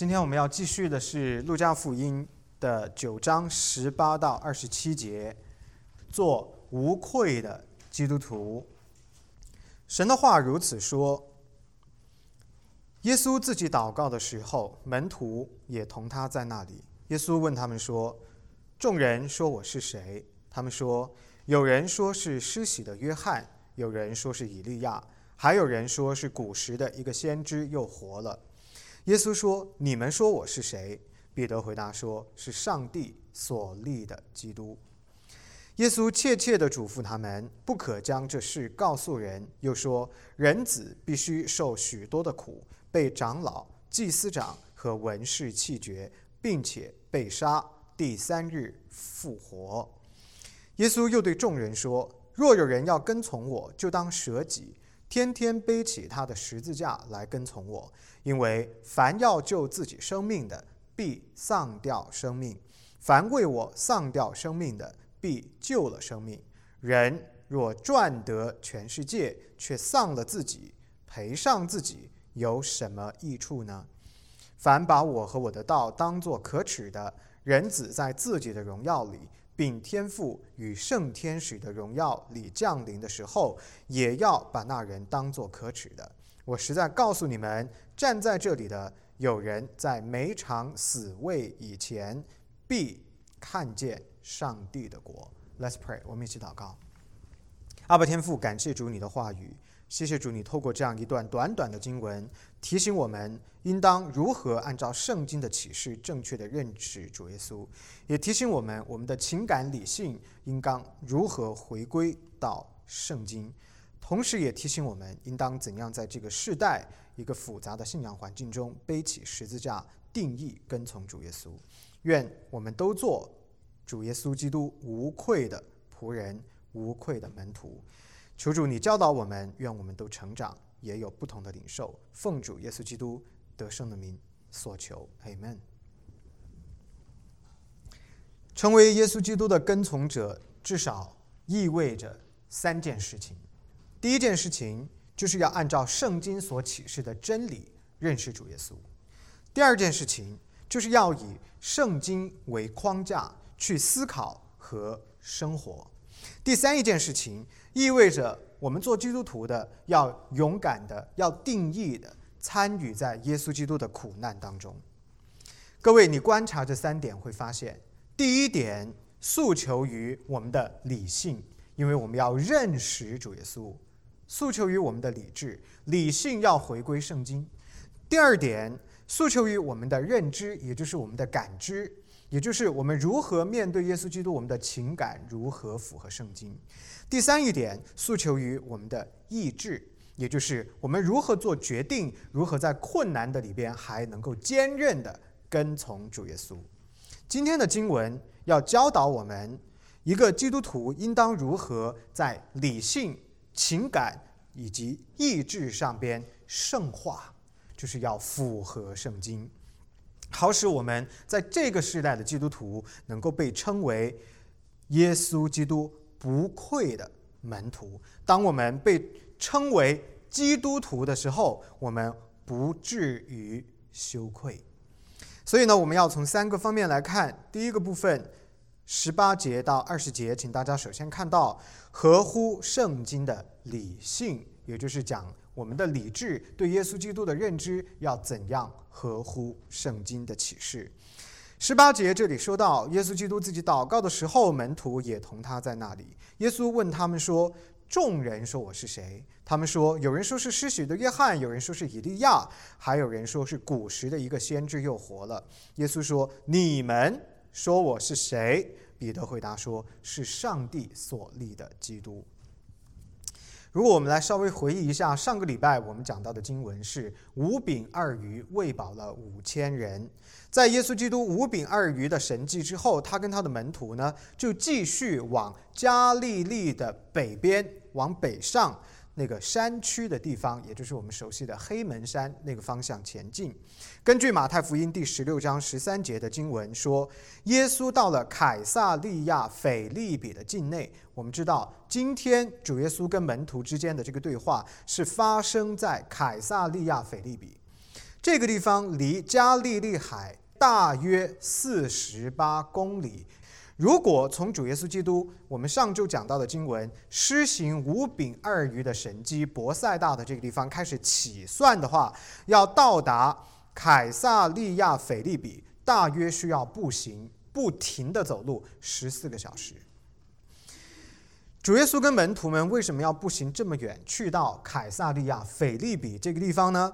今天我们要继续的是《路加福音》的九章十八到二十七节，做无愧的基督徒。神的话如此说：耶稣自己祷告的时候，门徒也同他在那里。耶稣问他们说：“众人说我是谁？”他们说：“有人说是施洗的约翰，有人说是以利亚，还有人说是古时的一个先知又活了。”耶稣说：“你们说我是谁？”彼得回答说：“是上帝所立的基督。”耶稣切切地嘱咐他们，不可将这事告诉人，又说：“人子必须受许多的苦，被长老、祭司长和文士弃绝，并且被杀，第三日复活。”耶稣又对众人说：“若有人要跟从我，就当舍己。”天天背起他的十字架来跟从我，因为凡要救自己生命的，必丧掉生命；凡为我丧掉生命的，必救了生命。人若赚得全世界，却丧了自己，赔上自己，有什么益处呢？凡把我和我的道当作可耻的，人子在自己的荣耀里。并天赋与圣天使的荣耀里降临的时候，也要把那人当作可耻的。我实在告诉你们，站在这里的有人在每场死位以前，必看见上帝的国。Let's pray，我们一起祷告。阿伯天父，感谢主你的话语。谢谢主，你透过这样一段短短的经文，提醒我们应当如何按照圣经的启示正确的认识主耶稣，也提醒我们我们的情感理性应当如何回归到圣经，同时也提醒我们应当怎样在这个世代一个复杂的信仰环境中背起十字架，定义跟从主耶稣。愿我们都做主耶稣基督无愧的仆人，无愧的门徒。求主，你教导我们，愿我们都成长，也有不同的领受。奉主耶稣基督得胜的名所求，Amen。成为耶稣基督的跟从者，至少意味着三件事情。第一件事情就是要按照圣经所启示的真理认识主耶稣；第二件事情就是要以圣经为框架去思考和生活；第三一件事情。意味着我们做基督徒的要勇敢的、要定义的参与在耶稣基督的苦难当中。各位，你观察这三点会发现，第一点诉求于我们的理性，因为我们要认识主耶稣；诉求于我们的理智，理性要回归圣经。第二点诉求于我们的认知，也就是我们的感知，也就是我们如何面对耶稣基督，我们的情感如何符合圣经。第三一点，诉求于我们的意志，也就是我们如何做决定，如何在困难的里边还能够坚韧的跟从主耶稣。今天的经文要教导我们，一个基督徒应当如何在理性、情感以及意志上边圣化，就是要符合圣经，好使我们在这个时代的基督徒能够被称为耶稣基督。不愧的门徒。当我们被称为基督徒的时候，我们不至于羞愧。所以呢，我们要从三个方面来看。第一个部分，十八节到二十节，请大家首先看到合乎圣经的理性，也就是讲我们的理智对耶稣基督的认知要怎样合乎圣经的启示。十八节这里说到，耶稣基督自己祷告的时候，门徒也同他在那里。耶稣问他们说：“众人说我是谁？”他们说：“有人说是施洗的约翰，有人说是以利亚，还有人说是古时的一个先知又活了。”耶稣说：“你们说我是谁？”彼得回答说：“是上帝所立的基督。”如果我们来稍微回忆一下，上个礼拜我们讲到的经文是五饼二鱼喂饱了五千人。在耶稣基督五饼二鱼的神迹之后，他跟他的门徒呢，就继续往加利利的北边，往北上那个山区的地方，也就是我们熟悉的黑门山那个方向前进。根据马太福音第十六章十三节的经文说，耶稣到了凯撒利亚腓利比的境内。我们知道，今天主耶稣跟门徒之间的这个对话是发生在凯撒利亚腓利比。这个地方离加利利海大约四十八公里。如果从主耶稣基督我们上周讲到的经文施行五饼二鱼的神迹博塞大的这个地方开始起算的话，要到达凯撒利亚腓利比，大约需要步行不停的走路十四个小时。主耶稣跟门徒们为什么要步行这么远去到凯撒利亚腓利比这个地方呢？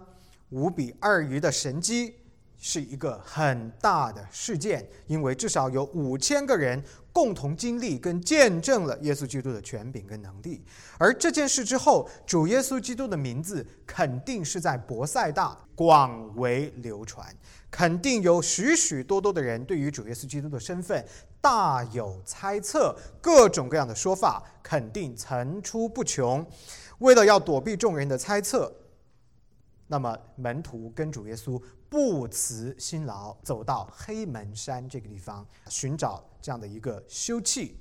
五比二鱼的神机是一个很大的事件，因为至少有五千个人共同经历跟见证了耶稣基督的权柄跟能力。而这件事之后，主耶稣基督的名字肯定是在博塞大广为流传，肯定有许许多多的人对于主耶稣基督的身份大有猜测，各种各样的说法肯定层出不穷。为了要躲避众人的猜测。那么门徒跟主耶稣不辞辛劳，走到黑门山这个地方寻找这样的一个休憩。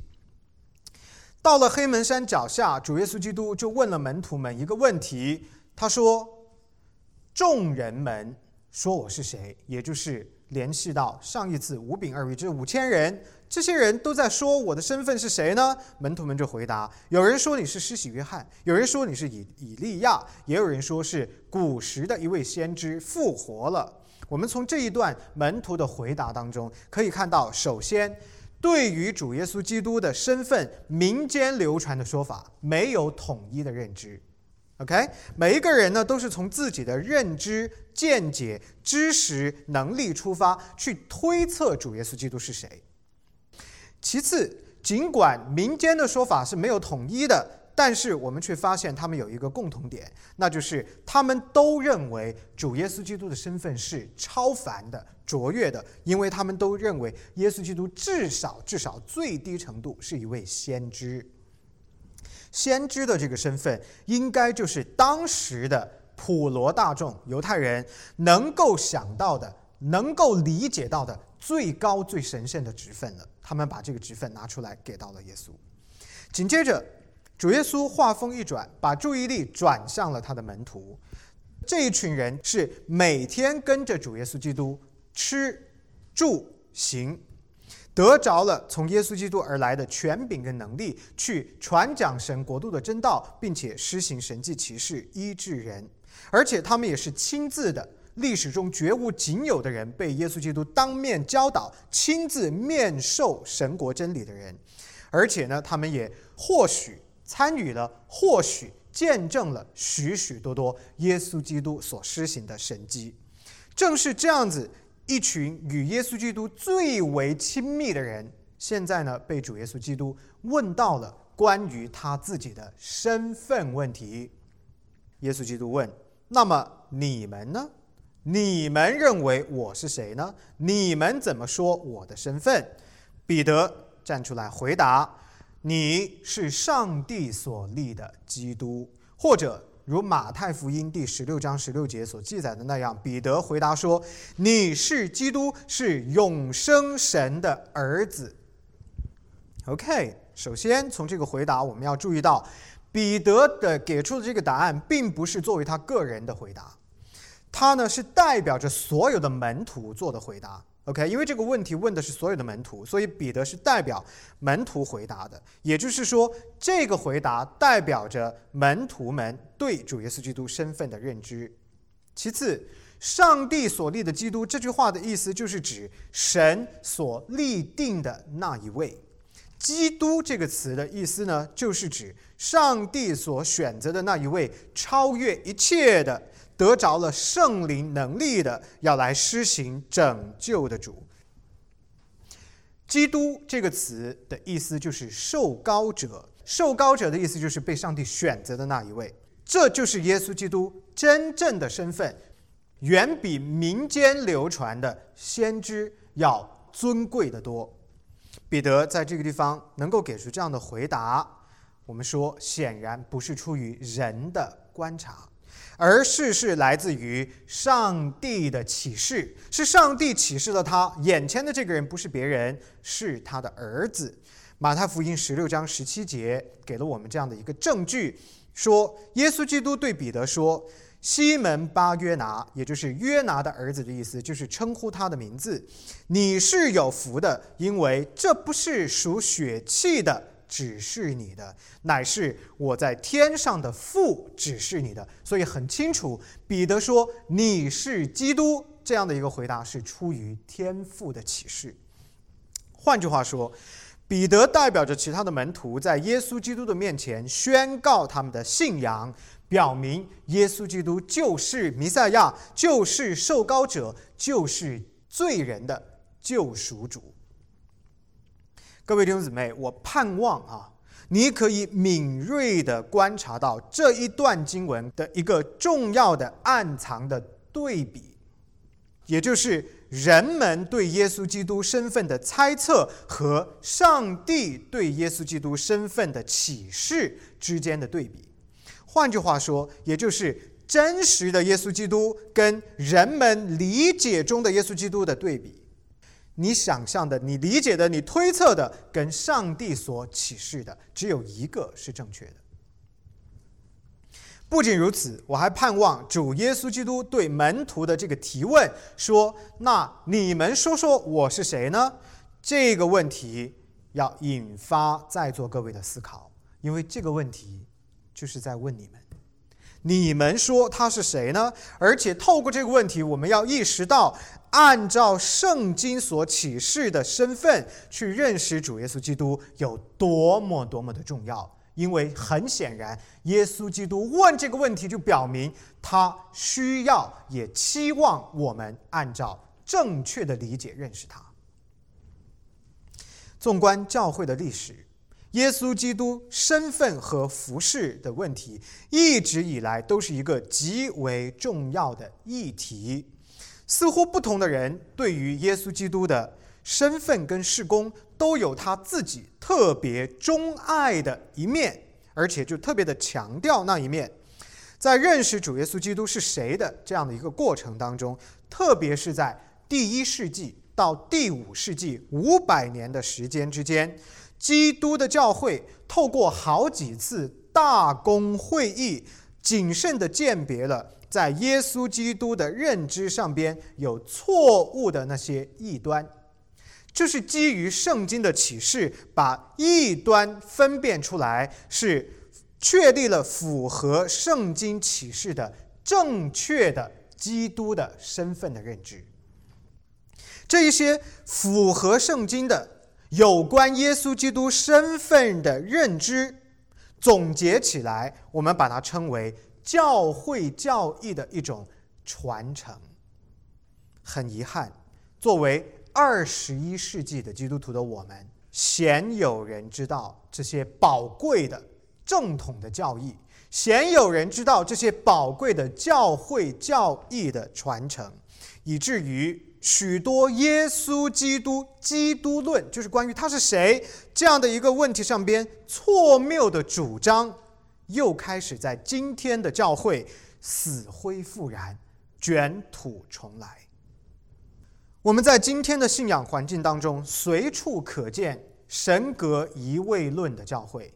到了黑门山脚下，主耶稣基督就问了门徒们一个问题，他说：“众人们说我是谁？”也就是联系到上一次五饼二鱼这五千人。这些人都在说我的身份是谁呢？门徒们就回答：有人说你是施洗约翰，有人说你是以以利亚，也有人说是古时的一位先知复活了。我们从这一段门徒的回答当中可以看到，首先对于主耶稣基督的身份，民间流传的说法没有统一的认知。OK，每一个人呢都是从自己的认知、见解、知识、能力出发去推测主耶稣基督是谁。其次，尽管民间的说法是没有统一的，但是我们却发现他们有一个共同点，那就是他们都认为主耶稣基督的身份是超凡的、卓越的，因为他们都认为耶稣基督至少至少最低程度是一位先知。先知的这个身份，应该就是当时的普罗大众犹太人能够想到的、能够理解到的。最高最神圣的职分了，他们把这个职分拿出来给到了耶稣。紧接着，主耶稣话锋一转，把注意力转向了他的门徒。这一群人是每天跟着主耶稣基督吃、住、行，得着了从耶稣基督而来的权柄跟能力，去传讲神国度的真道，并且施行神迹奇事，医治人。而且他们也是亲自的。历史中绝无仅有的人被耶稣基督当面教导、亲自面授神国真理的人，而且呢，他们也或许参与了，或许见证了许许多多耶稣基督所施行的神迹。正是这样子一群与耶稣基督最为亲密的人，现在呢，被主耶稣基督问到了关于他自己的身份问题。耶稣基督问：“那么你们呢？”你们认为我是谁呢？你们怎么说我的身份？彼得站出来回答：“你是上帝所立的基督。”或者如马太福音第十六章十六节所记载的那样，彼得回答说：“你是基督，是永生神的儿子。” OK，首先从这个回答，我们要注意到，彼得的给出的这个答案，并不是作为他个人的回答。他呢是代表着所有的门徒做的回答，OK？因为这个问题问的是所有的门徒，所以彼得是代表门徒回答的。也就是说，这个回答代表着门徒们对主耶稣基督身份的认知。其次，上帝所立的基督这句话的意思就是指神所立定的那一位。基督这个词的意思呢，就是指上帝所选择的那一位超越一切的。得着了圣灵能力的，要来施行拯救的主。基督这个词的意思就是受膏者，受膏者的意思就是被上帝选择的那一位。这就是耶稣基督真正的身份，远比民间流传的先知要尊贵的多。彼得在这个地方能够给出这样的回答，我们说显然不是出于人的观察。而是是来自于上帝的启示，是上帝启示了他眼前的这个人不是别人，是他的儿子。马太福音十六章十七节给了我们这样的一个证据，说耶稣基督对彼得说：“西门巴约拿，也就是约拿的儿子的意思，就是称呼他的名字。你是有福的，因为这不是属血气的。指示你的，乃是我在天上的父指示你的，所以很清楚。彼得说你是基督，这样的一个回答是出于天父的启示。换句话说，彼得代表着其他的门徒，在耶稣基督的面前宣告他们的信仰，表明耶稣基督就是弥赛亚，就是受膏者，就是罪人的救赎主。各位弟兄姊妹，我盼望啊，你可以敏锐的观察到这一段经文的一个重要的暗藏的对比，也就是人们对耶稣基督身份的猜测和上帝对耶稣基督身份的启示之间的对比。换句话说，也就是真实的耶稣基督跟人们理解中的耶稣基督的对比。你想象的、你理解的、你推测的，跟上帝所启示的，只有一个是正确的。不仅如此，我还盼望主耶稣基督对门徒的这个提问说：“那你们说说我是谁呢？”这个问题要引发在座各位的思考，因为这个问题就是在问你们。你们说他是谁呢？而且透过这个问题，我们要意识到，按照圣经所启示的身份去认识主耶稣基督有多么多么的重要。因为很显然，耶稣基督问这个问题，就表明他需要也期望我们按照正确的理解认识他。纵观教会的历史。耶稣基督身份和服饰的问题，一直以来都是一个极为重要的议题。似乎不同的人对于耶稣基督的身份跟事工，都有他自己特别钟爱的一面，而且就特别的强调那一面。在认识主耶稣基督是谁的这样的一个过程当中，特别是在第一世纪到第五世纪五百年的时间之间。基督的教会透过好几次大公会议，谨慎地鉴别了在耶稣基督的认知上边有错误的那些异端，这是基于圣经的启示，把异端分辨出来，是确立了符合圣经启示的正确的基督的身份的认知。这一些符合圣经的。有关耶稣基督身份的认知，总结起来，我们把它称为教会教义的一种传承。很遗憾，作为二十一世纪的基督徒的我们，鲜有人知道这些宝贵的正统的教义，鲜有人知道这些宝贵的教会教义的传承，以至于。许多耶稣基督基督论，就是关于他是谁这样的一个问题上边错谬的主张，又开始在今天的教会死灰复燃、卷土重来。我们在今天的信仰环境当中，随处可见神格一位论的教会，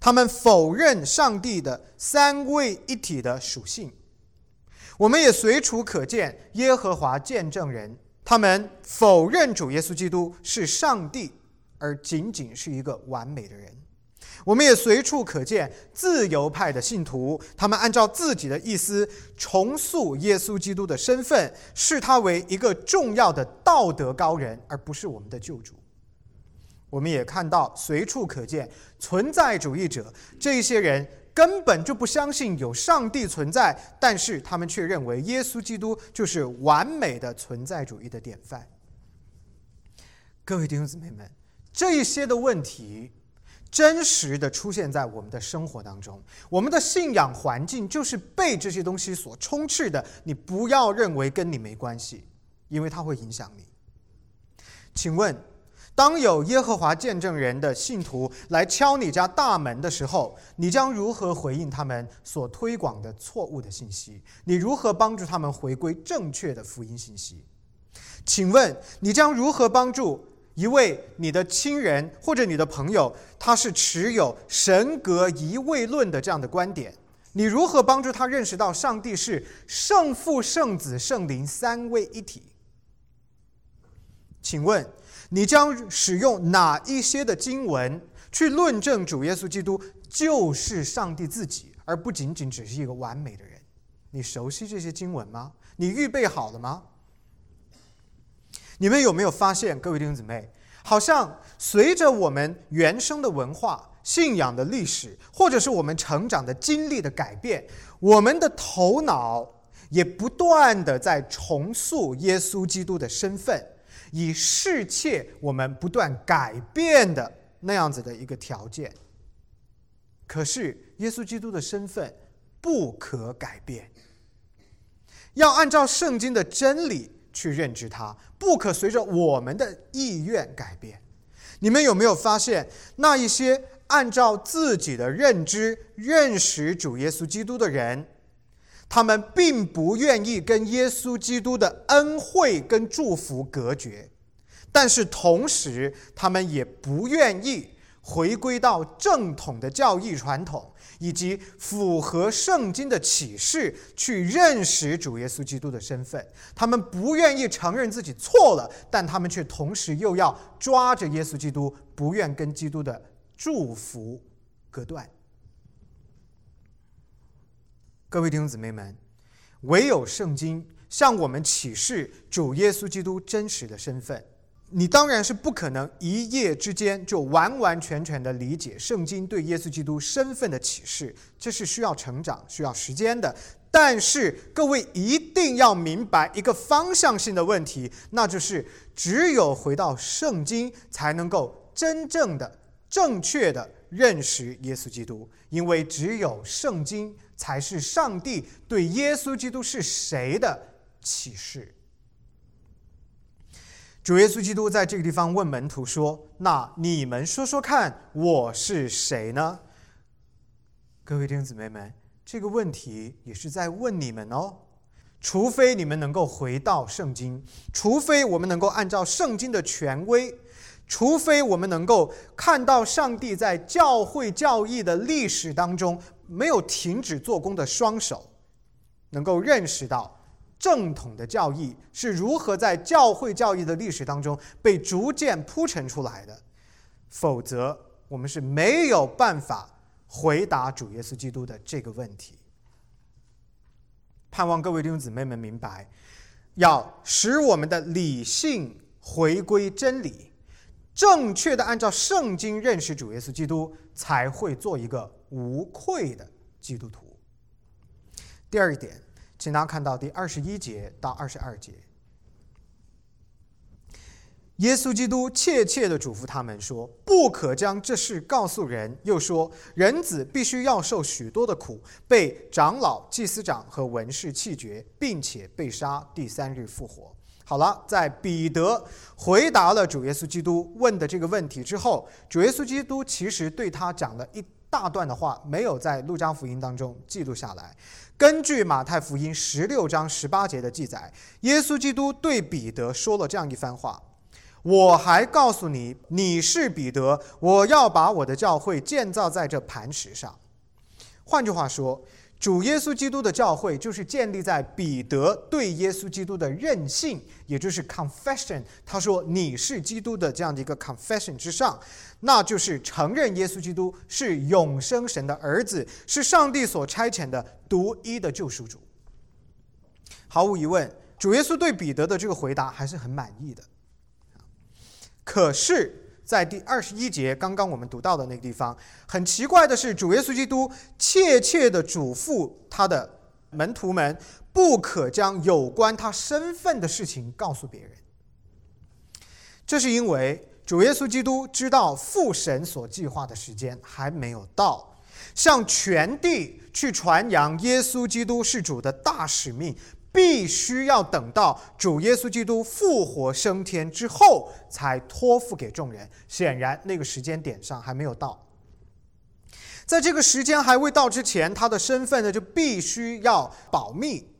他们否认上帝的三位一体的属性。我们也随处可见耶和华见证人。他们否认主耶稣基督是上帝，而仅仅是一个完美的人。我们也随处可见自由派的信徒，他们按照自己的意思重塑耶稣基督的身份，视他为一个重要的道德高人，而不是我们的救主。我们也看到随处可见存在主义者，这些人。根本就不相信有上帝存在，但是他们却认为耶稣基督就是完美的存在主义的典范。各位弟兄姊妹们，这一些的问题真实的出现在我们的生活当中，我们的信仰环境就是被这些东西所充斥的。你不要认为跟你没关系，因为它会影响你。请问？当有耶和华见证人的信徒来敲你家大门的时候，你将如何回应他们所推广的错误的信息？你如何帮助他们回归正确的福音信息？请问你将如何帮助一位你的亲人或者你的朋友，他是持有神格一位论的这样的观点，你如何帮助他认识到上帝是圣父、圣子、圣灵三位一体？请问你将使用哪一些的经文去论证主耶稣基督就是上帝自己，而不仅仅只是一个完美的人？你熟悉这些经文吗？你预备好了吗？你们有没有发现，各位弟兄姊妹，好像随着我们原生的文化？信仰的历史，或者是我们成长的经历的改变，我们的头脑也不断的在重塑耶稣基督的身份，以侍妾我们不断改变的那样子的一个条件。可是耶稣基督的身份不可改变，要按照圣经的真理去认知它，不可随着我们的意愿改变。你们有没有发现那一些？按照自己的认知认识主耶稣基督的人，他们并不愿意跟耶稣基督的恩惠跟祝福隔绝，但是同时，他们也不愿意回归到正统的教义传统以及符合圣经的启示去认识主耶稣基督的身份。他们不愿意承认自己错了，但他们却同时又要抓着耶稣基督，不愿跟基督的。祝福隔断，各位弟兄姊妹们，唯有圣经向我们启示主耶稣基督真实的身份。你当然是不可能一夜之间就完完全全的理解圣经对耶稣基督身份的启示，这是需要成长、需要时间的。但是各位一定要明白一个方向性的问题，那就是只有回到圣经，才能够真正的。正确的认识耶稣基督，因为只有圣经才是上帝对耶稣基督是谁的启示。主耶稣基督在这个地方问门徒说：“那你们说说看，我是谁呢？”各位弟兄姊妹们，这个问题也是在问你们哦。除非你们能够回到圣经，除非我们能够按照圣经的权威。除非我们能够看到上帝在教会教义的历史当中没有停止做工的双手，能够认识到正统的教义是如何在教会教义的历史当中被逐渐铺陈出来的，否则我们是没有办法回答主耶稣基督的这个问题。盼望各位弟兄姊妹们明白，要使我们的理性回归真理。正确的按照圣经认识主耶稣基督，才会做一个无愧的基督徒。第二一点，请大家看到第二十一节到二十二节，耶稣基督切切的嘱咐他们说：“不可将这事告诉人。”又说：“人子必须要受许多的苦，被长老、祭司长和文士弃绝，并且被杀，第三日复活。”好了，在彼得回答了主耶稣基督问的这个问题之后，主耶稣基督其实对他讲了一大段的话，没有在路加福音当中记录下来。根据马太福音十六章十八节的记载，耶稣基督对彼得说了这样一番话：“我还告诉你，你是彼得，我要把我的教会建造在这磐石上。”换句话说。主耶稣基督的教会就是建立在彼得对耶稣基督的任性，也就是 confession，他说你是基督的这样的一个 confession 之上，那就是承认耶稣基督是永生神的儿子，是上帝所差遣的独一的救赎主。毫无疑问，主耶稣对彼得的这个回答还是很满意的。可是。在第二十一节，刚刚我们读到的那个地方，很奇怪的是，主耶稣基督切切的嘱咐他的门徒们，不可将有关他身份的事情告诉别人。这是因为主耶稣基督知道父神所计划的时间还没有到，向全地去传扬耶稣基督是主的大使命。必须要等到主耶稣基督复活升天之后，才托付给众人。显然，那个时间点上还没有到。在这个时间还未到之前，他的身份呢就必须要保密。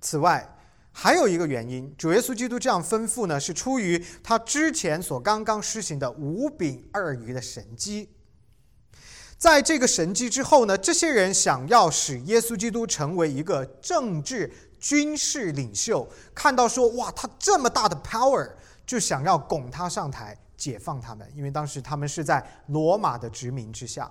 此外，还有一个原因，主耶稣基督这样吩咐呢，是出于他之前所刚刚施行的五饼二鱼的神迹。在这个神迹之后呢，这些人想要使耶稣基督成为一个政治军事领袖，看到说哇，他这么大的 power，就想要拱他上台，解放他们，因为当时他们是在罗马的殖民之下。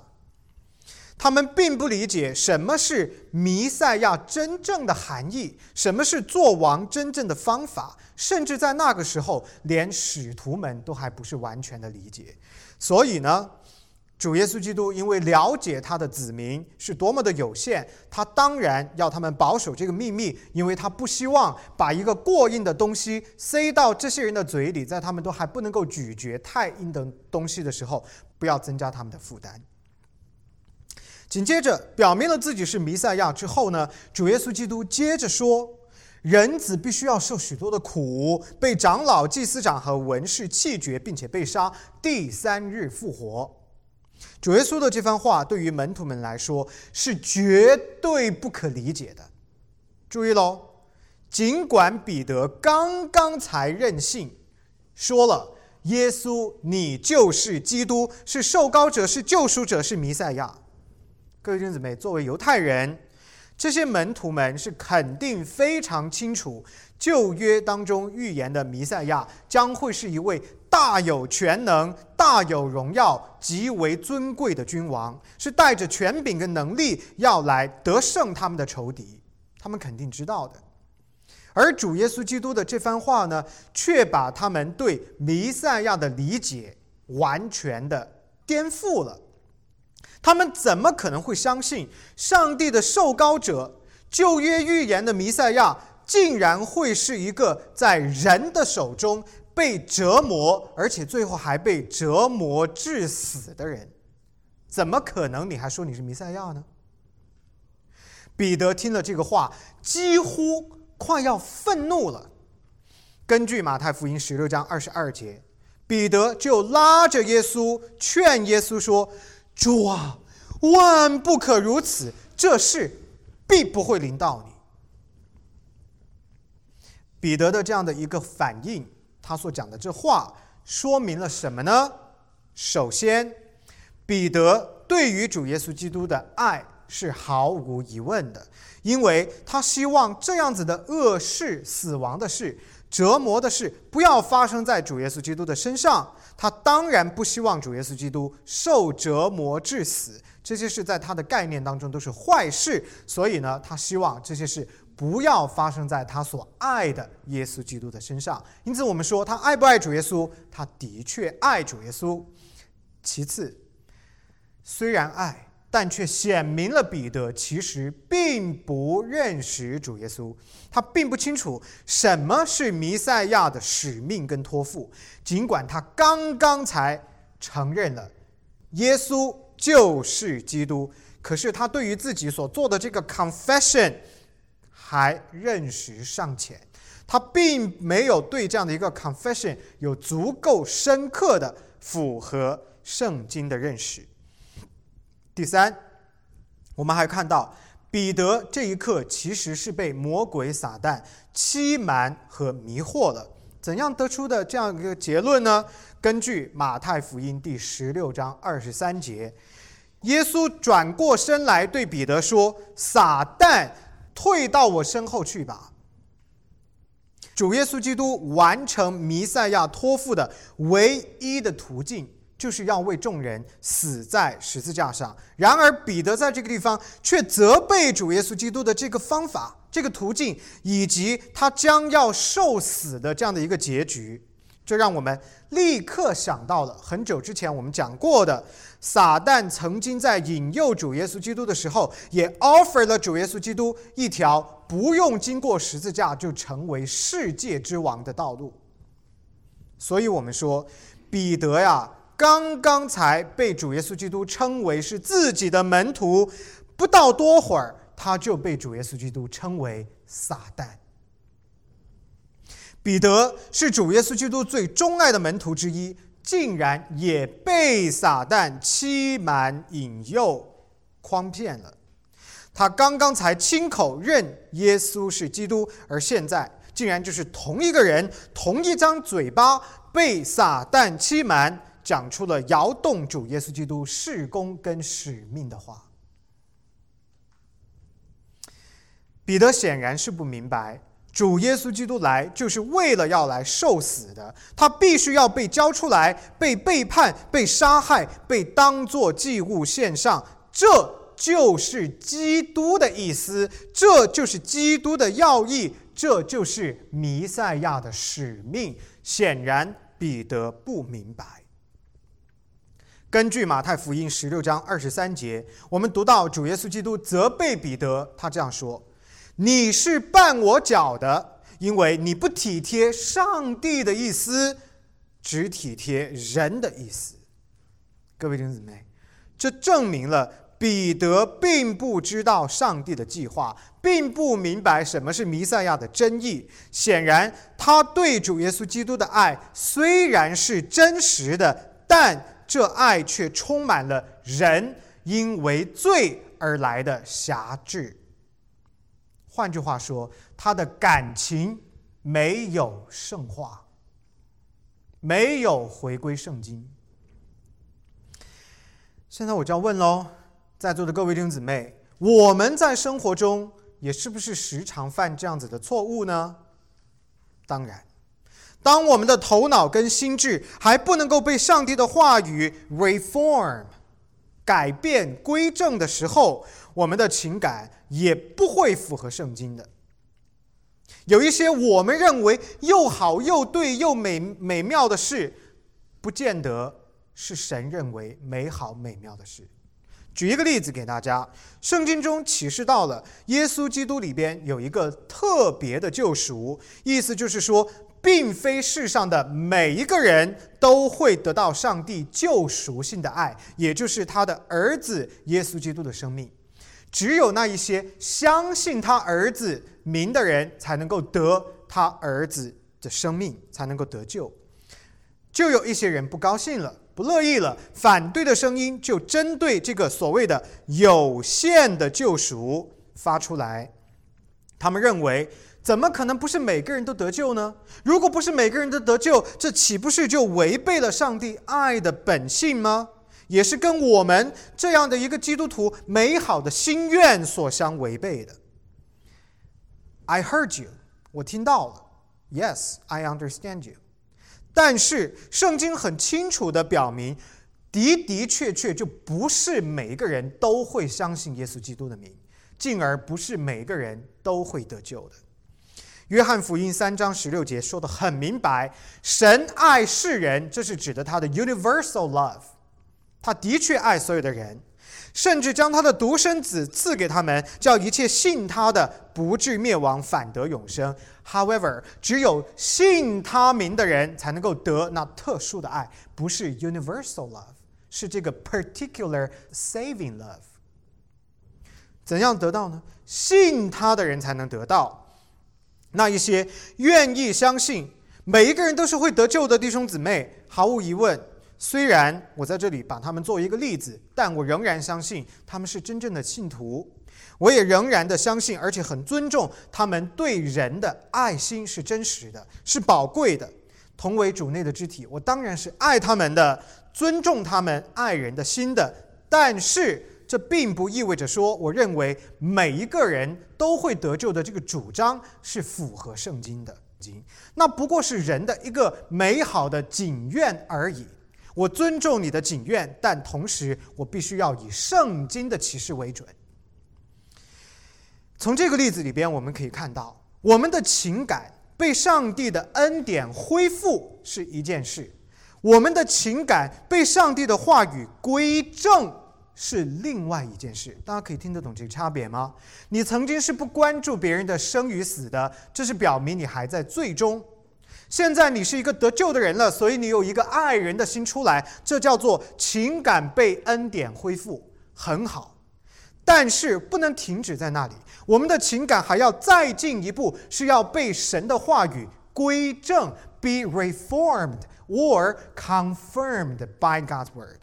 他们并不理解什么是弥赛亚真正的含义，什么是做王真正的方法，甚至在那个时候，连使徒们都还不是完全的理解。所以呢，主耶稣基督因为了解他的子民是多么的有限，他当然要他们保守这个秘密，因为他不希望把一个过硬的东西塞到这些人的嘴里，在他们都还不能够咀嚼太硬的东西的时候，不要增加他们的负担。紧接着表明了自己是弥赛亚之后呢，主耶稣基督接着说：“人子必须要受许多的苦，被长老、祭司长和文士弃绝，并且被杀，第三日复活。”主耶稣的这番话对于门徒们来说是绝对不可理解的。注意喽，尽管彼得刚刚才任性说了“耶稣，你就是基督，是受膏者，是救赎者，是弥赛亚。”各位弟兄姊妹，作为犹太人，这些门徒们是肯定非常清楚旧约当中预言的弥赛亚将会是一位大有全能、大有荣耀、极为尊贵的君王，是带着权柄跟能力要来得胜他们的仇敌。他们肯定知道的。而主耶稣基督的这番话呢，却把他们对弥赛亚的理解完全的颠覆了。他们怎么可能会相信上帝的受膏者、旧约预言的弥赛亚，竟然会是一个在人的手中被折磨，而且最后还被折磨致死的人？怎么可能？你还说你是弥赛亚呢？彼得听了这个话，几乎快要愤怒了。根据马太福音十六章二十二节，彼得就拉着耶稣，劝耶稣说。主啊，万不可如此！这事必不会临到你。彼得的这样的一个反应，他所讲的这话说明了什么呢？首先，彼得对于主耶稣基督的爱是毫无疑问的，因为他希望这样子的恶事、死亡的事。折磨的事不要发生在主耶稣基督的身上，他当然不希望主耶稣基督受折磨致死，这些事在他的概念当中都是坏事，所以呢，他希望这些事不要发生在他所爱的耶稣基督的身上。因此，我们说他爱不爱主耶稣？他的确爱主耶稣。其次，虽然爱。但却显明了彼得其实并不认识主耶稣，他并不清楚什么是弥赛亚的使命跟托付。尽管他刚刚才承认了耶稣就是基督，可是他对于自己所做的这个 confession 还认识尚浅，他并没有对这样的一个 confession 有足够深刻的符合圣经的认识。第三，我们还看到彼得这一刻其实是被魔鬼撒旦欺瞒和迷惑了。怎样得出的这样一个结论呢？根据马太福音第十六章二十三节，耶稣转过身来对彼得说：“撒旦，退到我身后去吧。”主耶稣基督完成弥赛亚托付的唯一的途径。就是要为众人死在十字架上。然而，彼得在这个地方却责备主耶稣基督的这个方法、这个途径，以及他将要受死的这样的一个结局。这让我们立刻想到了很久之前我们讲过的：撒旦曾经在引诱主耶稣基督的时候，也 offer 了主耶稣基督一条不用经过十字架就成为世界之王的道路。所以，我们说彼得呀。刚刚才被主耶稣基督称为是自己的门徒，不到多会儿，他就被主耶稣基督称为撒旦。彼得是主耶稣基督最钟爱的门徒之一，竟然也被撒旦欺瞒、引诱、诓骗了。他刚刚才亲口认耶稣是基督，而现在竟然就是同一个人、同一张嘴巴被撒旦欺瞒。讲出了摇动主耶稣基督事工跟使命的话。彼得显然是不明白，主耶稣基督来就是为了要来受死的，他必须要被交出来，被背叛，被杀害，被当作祭物献上。这就是基督的意思，这就是基督的要义，这就是弥赛亚的使命。显然，彼得不明白。根据马太福音十六章二十三节，我们读到主耶稣基督责备彼得，他这样说。你是绊我脚的，因为你不体贴上帝的意思，只体贴人的意思。各位弟兄姊妹，这证明了彼得并不知道上帝的计划，并不明白什么是弥赛亚的真意。显然，他对主耶稣基督的爱虽然是真实的，但这爱却充满了人因为罪而来的辖制。换句话说，他的感情没有圣化，没有回归圣经。现在我就要问喽，在座的各位弟兄姊妹，我们在生活中也是不是时常犯这样子的错误呢？当然，当我们的头脑跟心智还不能够被上帝的话语 reform 改变归正的时候，我们的情感。也不会符合圣经的。有一些我们认为又好又对又美美妙的事，不见得是神认为美好美妙的事。举一个例子给大家：圣经中启示到了耶稣基督里边有一个特别的救赎，意思就是说，并非世上的每一个人都会得到上帝救赎性的爱，也就是他的儿子耶稣基督的生命。只有那一些相信他儿子名的人，才能够得他儿子的生命，才能够得救。就有一些人不高兴了，不乐意了，反对的声音就针对这个所谓的有限的救赎发出来。他们认为，怎么可能不是每个人都得救呢？如果不是每个人都得救，这岂不是就违背了上帝爱的本性吗？也是跟我们这样的一个基督徒美好的心愿所相违背的。I heard you，我听到了。Yes，I understand you。但是圣经很清楚的表明，的的确确就不是每一个人都会相信耶稣基督的名，进而不是每个人都会得救的。约翰福音三章十六节说的很明白，神爱世人，这是指的他的 universal love。他的确爱所有的人，甚至将他的独生子赐给他们，叫一切信他的不至灭亡，反得永生。However，只有信他名的人才能够得那特殊的爱，不是 universal love，是这个 particular saving love。怎样得到呢？信他的人才能得到。那一些愿意相信每一个人都是会得救的弟兄姊妹，毫无疑问。虽然我在这里把他们作为一个例子，但我仍然相信他们是真正的信徒。我也仍然的相信，而且很尊重他们对人的爱心是真实的，是宝贵的。同为主内的肢体，我当然是爱他们的，尊重他们爱人的心的。但是这并不意味着说，我认为每一个人都会得救的这个主张是符合圣经的。经那不过是人的一个美好的景愿而已。我尊重你的景愿，但同时我必须要以圣经的启示为准。从这个例子里边，我们可以看到，我们的情感被上帝的恩典恢复是一件事，我们的情感被上帝的话语归正是另外一件事。大家可以听得懂这个差别吗？你曾经是不关注别人的生与死的，这是表明你还在最终。现在你是一个得救的人了，所以你有一个爱人的心出来，这叫做情感被恩典恢复，很好。但是不能停止在那里，我们的情感还要再进一步，是要被神的话语归正，be reformed or confirmed by God's word。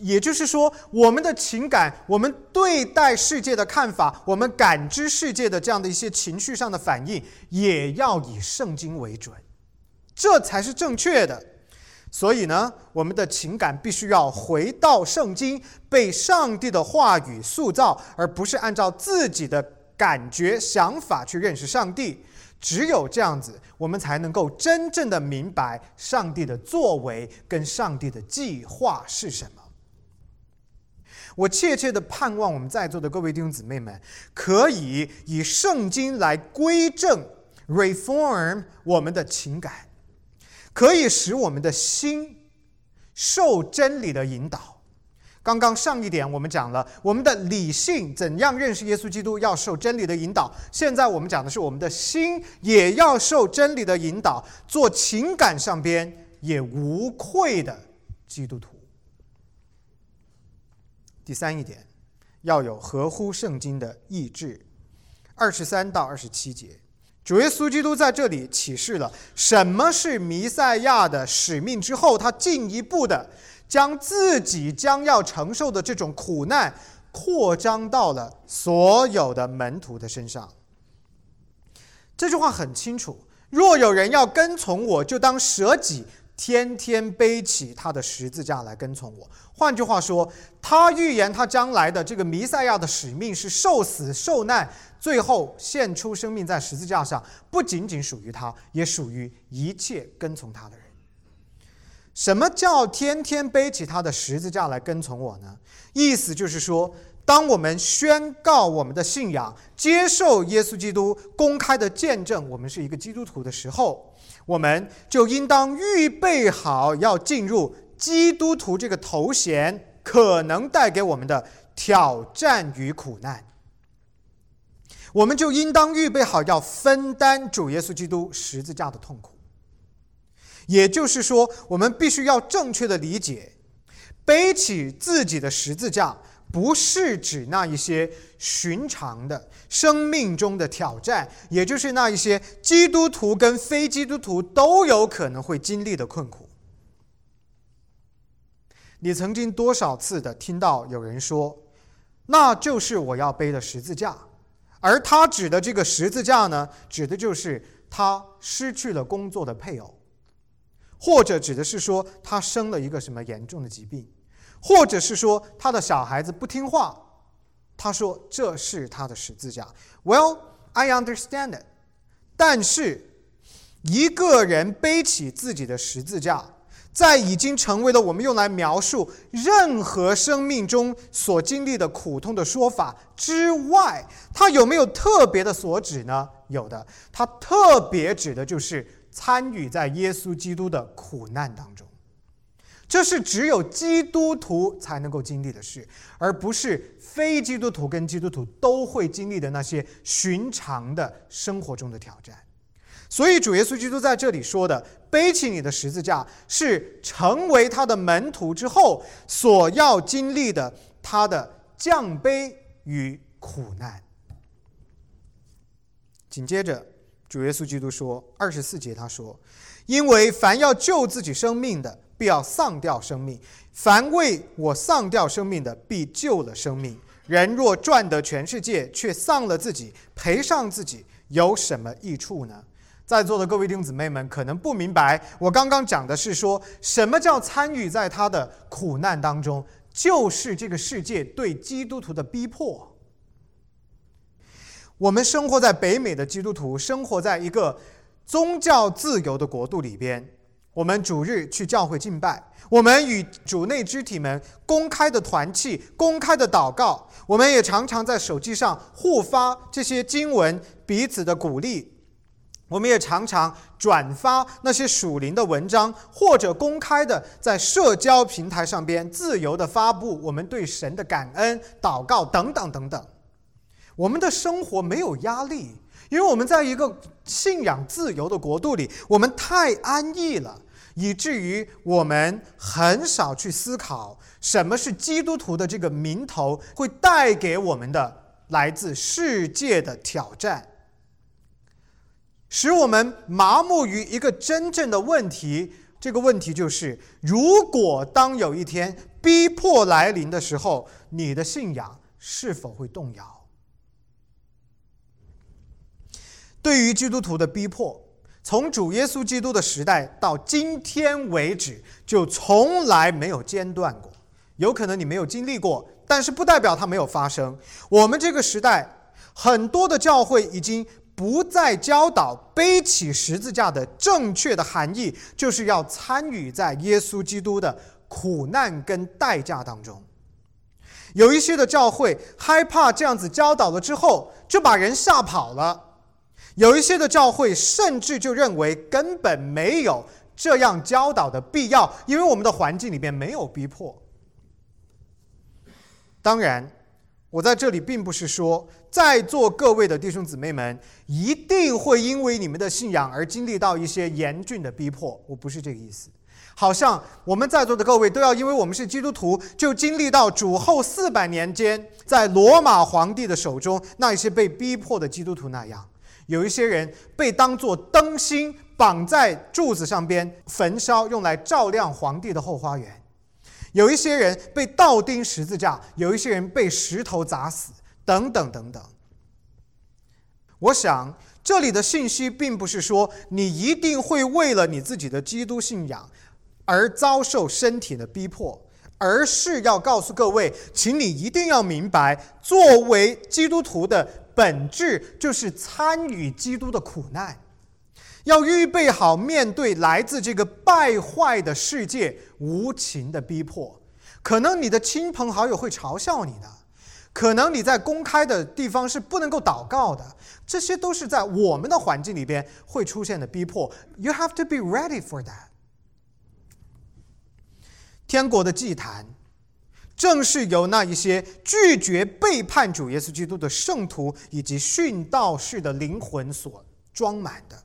也就是说，我们的情感，我们对待世界的看法，我们感知世界的这样的一些情绪上的反应，也要以圣经为准，这才是正确的。所以呢，我们的情感必须要回到圣经，被上帝的话语塑造，而不是按照自己的感觉、想法去认识上帝。只有这样子，我们才能够真正的明白上帝的作为跟上帝的计划是什么。我切切的盼望我们在座的各位弟兄姊妹们，可以以圣经来归正、reform 我们的情感。可以使我们的心受真理的引导。刚刚上一点我们讲了我们的理性怎样认识耶稣基督，要受真理的引导。现在我们讲的是我们的心也要受真理的引导，做情感上边也无愧的基督徒。第三一点，要有合乎圣经的意志。二十三到二十七节。主耶稣基督在这里启示了什么是弥赛亚的使命之后，他进一步的将自己将要承受的这种苦难扩张到了所有的门徒的身上。这句话很清楚：若有人要跟从我，就当舍己。天天背起他的十字架来跟从我。换句话说，他预言他将来的这个弥赛亚的使命是受死受难，最后献出生命在十字架上，不仅仅属于他，也属于一切跟从他的人。什么叫天天背起他的十字架来跟从我呢？意思就是说，当我们宣告我们的信仰，接受耶稣基督公开的见证，我们是一个基督徒的时候。我们就应当预备好要进入基督徒这个头衔可能带给我们的挑战与苦难。我们就应当预备好要分担主耶稣基督十字架的痛苦。也就是说，我们必须要正确的理解，背起自己的十字架。不是指那一些寻常的生命中的挑战，也就是那一些基督徒跟非基督徒都有可能会经历的困苦。你曾经多少次的听到有人说，那就是我要背的十字架，而他指的这个十字架呢，指的就是他失去了工作的配偶，或者指的是说他生了一个什么严重的疾病。或者是说他的小孩子不听话，他说这是他的十字架。Well, I understand it。但是一个人背起自己的十字架，在已经成为了我们用来描述任何生命中所经历的苦痛的说法之外，他有没有特别的所指呢？有的，他特别指的就是参与在耶稣基督的苦难当中。这是只有基督徒才能够经历的事，而不是非基督徒跟基督徒都会经历的那些寻常的生活中的挑战。所以，主耶稣基督在这里说的“背起你的十字架”，是成为他的门徒之后所要经历的他的降卑与苦难。紧接着，主耶稣基督说：“二十四节，他说，因为凡要救自己生命的。”必要丧掉生命，凡为我丧掉生命的，必救了生命。人若赚得全世界，却丧了自己，赔上自己，有什么益处呢？在座的各位弟兄姊妹们，可能不明白，我刚刚讲的是说什么叫参与在他的苦难当中，就是这个世界对基督徒的逼迫。我们生活在北美的基督徒，生活在一个宗教自由的国度里边。我们主日去教会敬拜，我们与主内肢体们公开的团契、公开的祷告，我们也常常在手机上互发这些经文，彼此的鼓励。我们也常常转发那些属灵的文章，或者公开的在社交平台上边自由的发布我们对神的感恩、祷告等等等等。我们的生活没有压力，因为我们在一个信仰自由的国度里，我们太安逸了。以至于我们很少去思考什么是基督徒的这个名头会带给我们的来自世界的挑战，使我们麻木于一个真正的问题。这个问题就是：如果当有一天逼迫来临的时候，你的信仰是否会动摇？对于基督徒的逼迫。从主耶稣基督的时代到今天为止，就从来没有间断过。有可能你没有经历过，但是不代表它没有发生。我们这个时代，很多的教会已经不再教导背起十字架的正确的含义，就是要参与在耶稣基督的苦难跟代价当中。有一些的教会害怕这样子教导了之后，就把人吓跑了。有一些的教会甚至就认为根本没有这样教导的必要，因为我们的环境里边没有逼迫。当然，我在这里并不是说在座各位的弟兄姊妹们一定会因为你们的信仰而经历到一些严峻的逼迫，我不是这个意思。好像我们在座的各位都要因为我们是基督徒，就经历到主后四百年间在罗马皇帝的手中那一些被逼迫的基督徒那样。有一些人被当作灯芯绑在柱子上边焚烧，用来照亮皇帝的后花园；有一些人被倒钉十字架，有一些人被石头砸死，等等等等。我想这里的信息并不是说你一定会为了你自己的基督信仰而遭受身体的逼迫，而是要告诉各位，请你一定要明白，作为基督徒的。本质就是参与基督的苦难，要预备好面对来自这个败坏的世界无情的逼迫。可能你的亲朋好友会嘲笑你的，可能你在公开的地方是不能够祷告的，这些都是在我们的环境里边会出现的逼迫。You have to be ready for that。天国的祭坛。正是由那一些拒绝背叛主耶稣基督的圣徒以及殉道士的灵魂所装满的，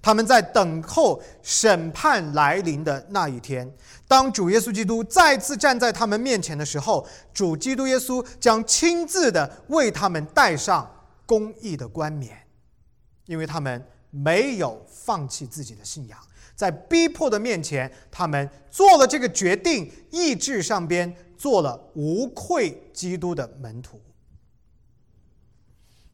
他们在等候审判来临的那一天。当主耶稣基督再次站在他们面前的时候，主基督耶稣将亲自的为他们戴上公义的冠冕，因为他们没有放弃自己的信仰，在逼迫的面前，他们做了这个决定，意志上边。做了无愧基督的门徒。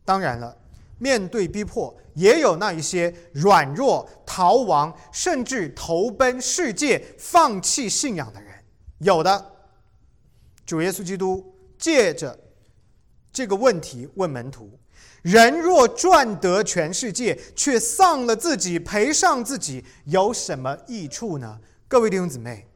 当然了，面对逼迫，也有那一些软弱、逃亡，甚至投奔世界、放弃信仰的人。有的，主耶稣基督借着这个问题问门徒：“人若赚得全世界，却丧了自己，赔上自己，有什么益处呢？”各位弟兄姊妹，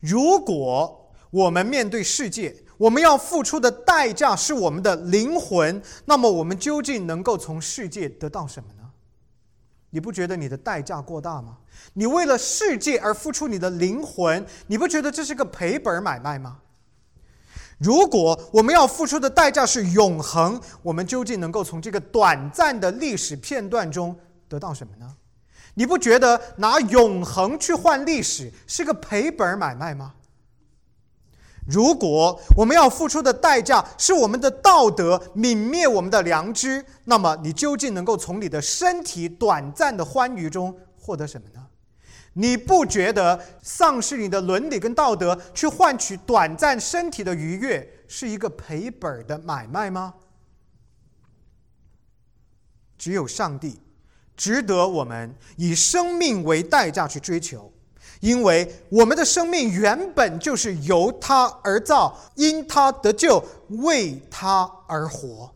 如果我们面对世界，我们要付出的代价是我们的灵魂。那么，我们究竟能够从世界得到什么呢？你不觉得你的代价过大吗？你为了世界而付出你的灵魂，你不觉得这是个赔本买卖吗？如果我们要付出的代价是永恒，我们究竟能够从这个短暂的历史片段中得到什么呢？你不觉得拿永恒去换历史是个赔本买卖吗？如果我们要付出的代价是我们的道德泯灭我们的良知，那么你究竟能够从你的身体短暂的欢愉中获得什么呢？你不觉得丧失你的伦理跟道德去换取短暂身体的愉悦是一个赔本的买卖吗？只有上帝值得我们以生命为代价去追求。因为我们的生命原本就是由他而造，因他得救，为他而活。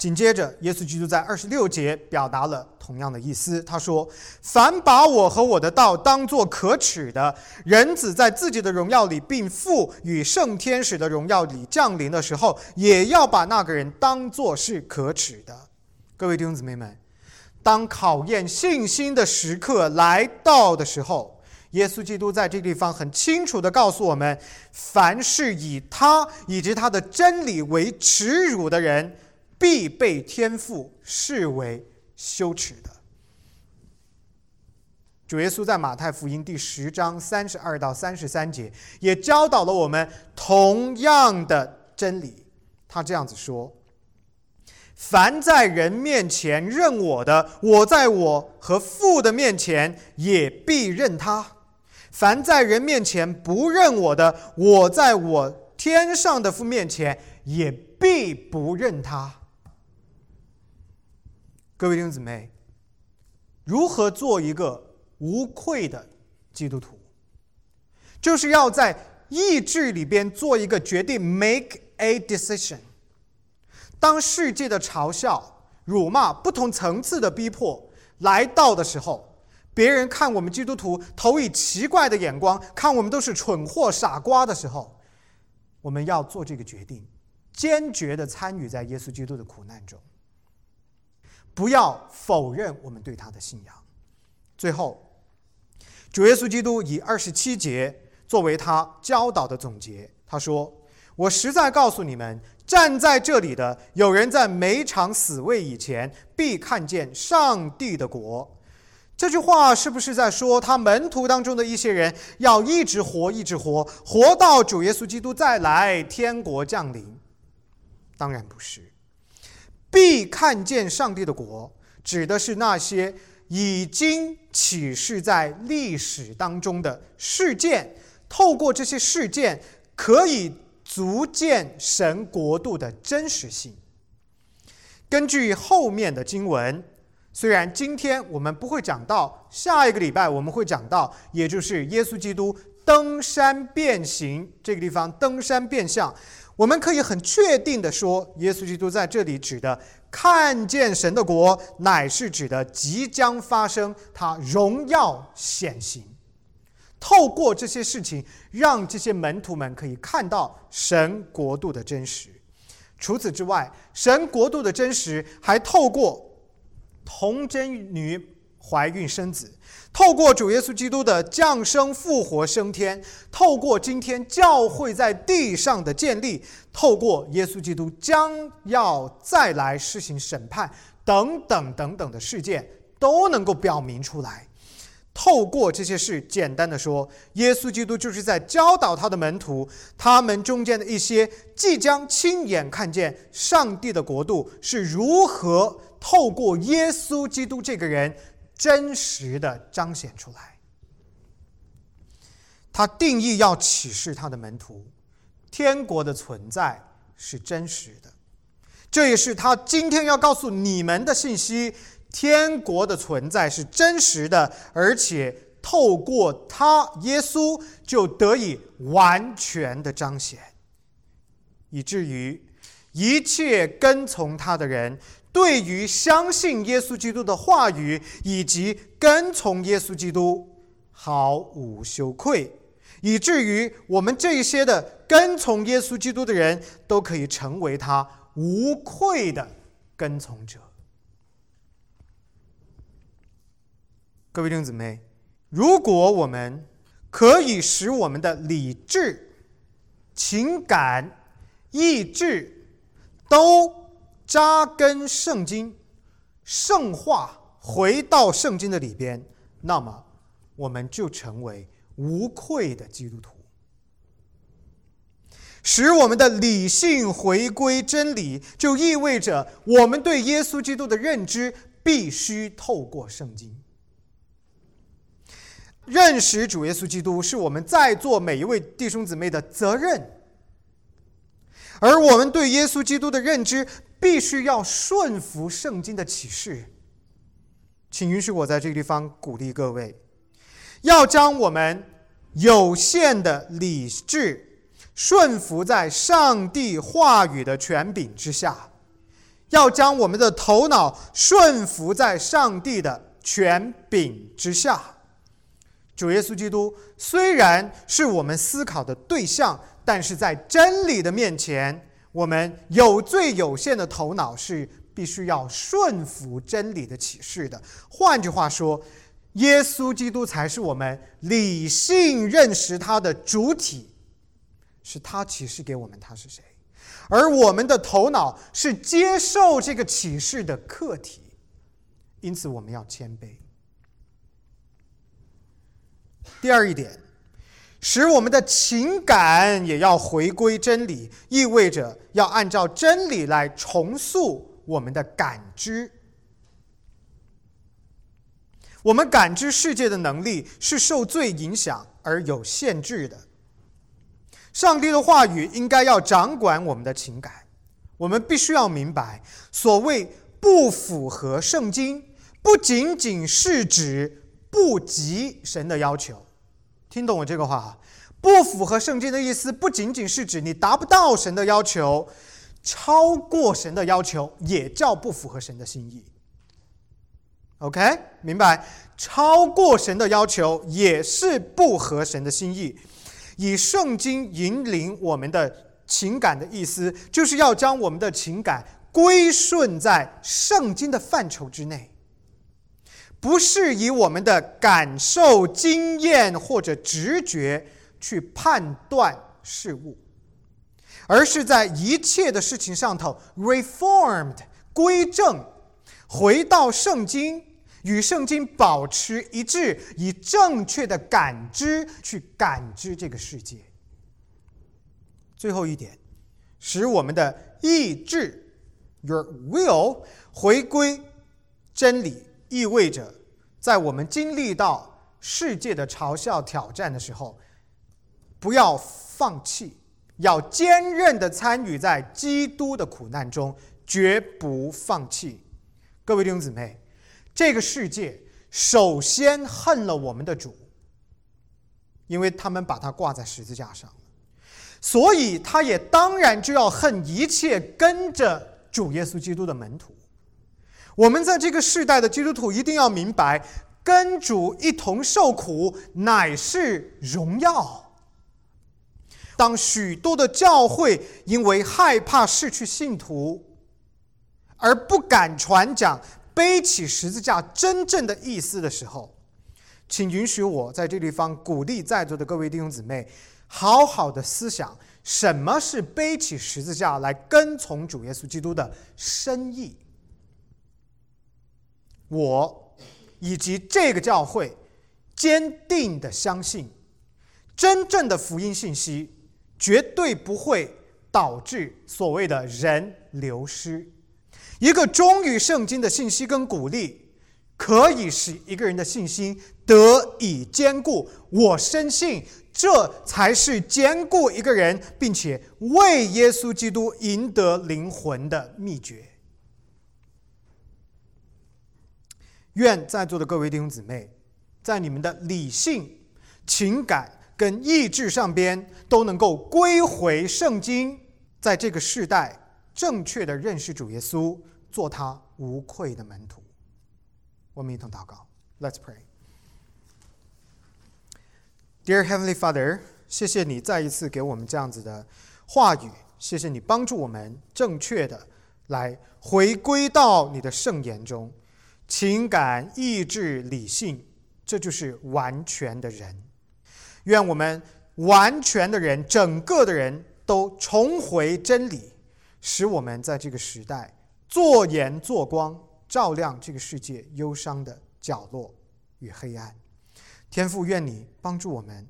紧接着，耶稣基督在二十六节表达了同样的意思。他说：“凡把我和我的道当作可耻的，人子在自己的荣耀里，并父与圣天使的荣耀里降临的时候，也要把那个人当作是可耻的。”各位弟兄姊妹们。当考验信心的时刻来到的时候，耶稣基督在这地方很清楚地告诉我们：凡是以他以及他的真理为耻辱的人，必被天父视为羞耻的。主耶稣在马太福音第十章三十二到三十三节也教导了我们同样的真理。他这样子说。凡在人面前认我的，我在我和父的面前也必认他；凡在人面前不认我的，我在我天上的父面前也必不认他。各位弟兄姊妹，如何做一个无愧的基督徒？就是要在意志里边做一个决定，make a decision。当世界的嘲笑、辱骂、不同层次的逼迫来到的时候，别人看我们基督徒投以奇怪的眼光，看我们都是蠢货、傻瓜的时候，我们要做这个决定，坚决的参与在耶稣基督的苦难中，不要否认我们对他的信仰。最后，主耶稣基督以二十七节。作为他教导的总结，他说：“我实在告诉你们，站在这里的有人在每场死位以前，必看见上帝的国。”这句话是不是在说他门徒当中的一些人要一直活，一直活，活到主耶稣基督再来，天国降临？当然不是。必看见上帝的国，指的是那些已经启示在历史当中的事件。透过这些事件，可以足见神国度的真实性。根据后面的经文，虽然今天我们不会讲到，下一个礼拜我们会讲到，也就是耶稣基督登山变形这个地方登山变相，我们可以很确定的说，耶稣基督在这里指的看见神的国，乃是指的即将发生，他荣耀显形。透过这些事情，让这些门徒们可以看到神国度的真实。除此之外，神国度的真实还透过童贞女怀孕生子，透过主耶稣基督的降生、复活、升天，透过今天教会在地上的建立，透过耶稣基督将要再来施行审判等等等等的事件，都能够表明出来。透过这些事，简单的说，耶稣基督就是在教导他的门徒，他们中间的一些即将亲眼看见上帝的国度是如何透过耶稣基督这个人真实的彰显出来。他定义要启示他的门徒，天国的存在是真实的，这也是他今天要告诉你们的信息。天国的存在是真实的，而且透过他耶稣就得以完全的彰显，以至于一切跟从他的人，对于相信耶稣基督的话语以及跟从耶稣基督毫无羞愧，以至于我们这些的跟从耶稣基督的人都可以成为他无愧的跟从者。各位弟兄姊妹，如果我们可以使我们的理智、情感、意志都扎根圣经、圣化，回到圣经的里边，那么我们就成为无愧的基督徒。使我们的理性回归真理，就意味着我们对耶稣基督的认知必须透过圣经。认识主耶稣基督是我们在座每一位弟兄姊妹的责任，而我们对耶稣基督的认知必须要顺服圣经的启示。请允许我在这个地方鼓励各位，要将我们有限的理智顺服在上帝话语的权柄之下，要将我们的头脑顺服在上帝的权柄之下。主耶稣基督虽然是我们思考的对象，但是在真理的面前，我们有最有限的头脑是必须要顺服真理的启示的。换句话说，耶稣基督才是我们理性认识他的主体，是他启示给我们他是谁，而我们的头脑是接受这个启示的客体。因此，我们要谦卑。第二一点，使我们的情感也要回归真理，意味着要按照真理来重塑我们的感知。我们感知世界的能力是受罪影响而有限制的。上帝的话语应该要掌管我们的情感。我们必须要明白，所谓不符合圣经，不仅仅是指不及神的要求。听懂我这个话啊？不符合圣经的意思，不仅仅是指你达不到神的要求，超过神的要求也叫不符合神的心意。OK，明白？超过神的要求也是不合神的心意。以圣经引领我们的情感的意思，就是要将我们的情感归顺在圣经的范畴之内，不是以我们的感受、经验或者直觉去判断事物，而是在一切的事情上头 reformed 归正，回到圣经。与圣经保持一致，以正确的感知去感知这个世界。最后一点，使我们的意志 （your will） 回归真理，意味着在我们经历到世界的嘲笑、挑战的时候，不要放弃，要坚韧的参与在基督的苦难中，绝不放弃。各位弟兄姊妹。这个世界首先恨了我们的主，因为他们把他挂在十字架上所以他也当然就要恨一切跟着主耶稣基督的门徒。我们在这个世代的基督徒一定要明白，跟主一同受苦乃是荣耀。当许多的教会因为害怕失去信徒，而不敢传讲。背起十字架真正的意思的时候，请允许我在这地方鼓励在座的各位弟兄姊妹，好好的思想什么是背起十字架来跟从主耶稣基督的深意。我以及这个教会坚定的相信，真正的福音信息绝对不会导致所谓的人流失。一个忠于圣经的信息跟鼓励，可以使一个人的信心得以坚固。我深信，这才是坚固一个人，并且为耶稣基督赢得灵魂的秘诀。愿在座的各位弟兄姊妹，在你们的理性、情感跟意志上边，都能够归回圣经，在这个时代正确的认识主耶稣。做他无愧的门徒。我们一同祷告，Let's pray。Dear Heavenly Father，谢谢你再一次给我们这样子的话语，谢谢你帮助我们正确的来回归到你的圣言中，情感、意志、理性，这就是完全的人。愿我们完全的人，整个的人都重回真理，使我们在这个时代。做盐做光，照亮这个世界忧伤的角落与黑暗。天父，愿你帮助我们，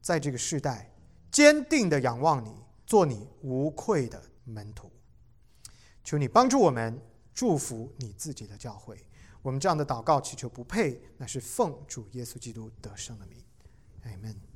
在这个世代坚定的仰望你，做你无愧的门徒。求你帮助我们，祝福你自己的教会。我们这样的祷告祈求不配，那是奉主耶稣基督得胜的名。Amen。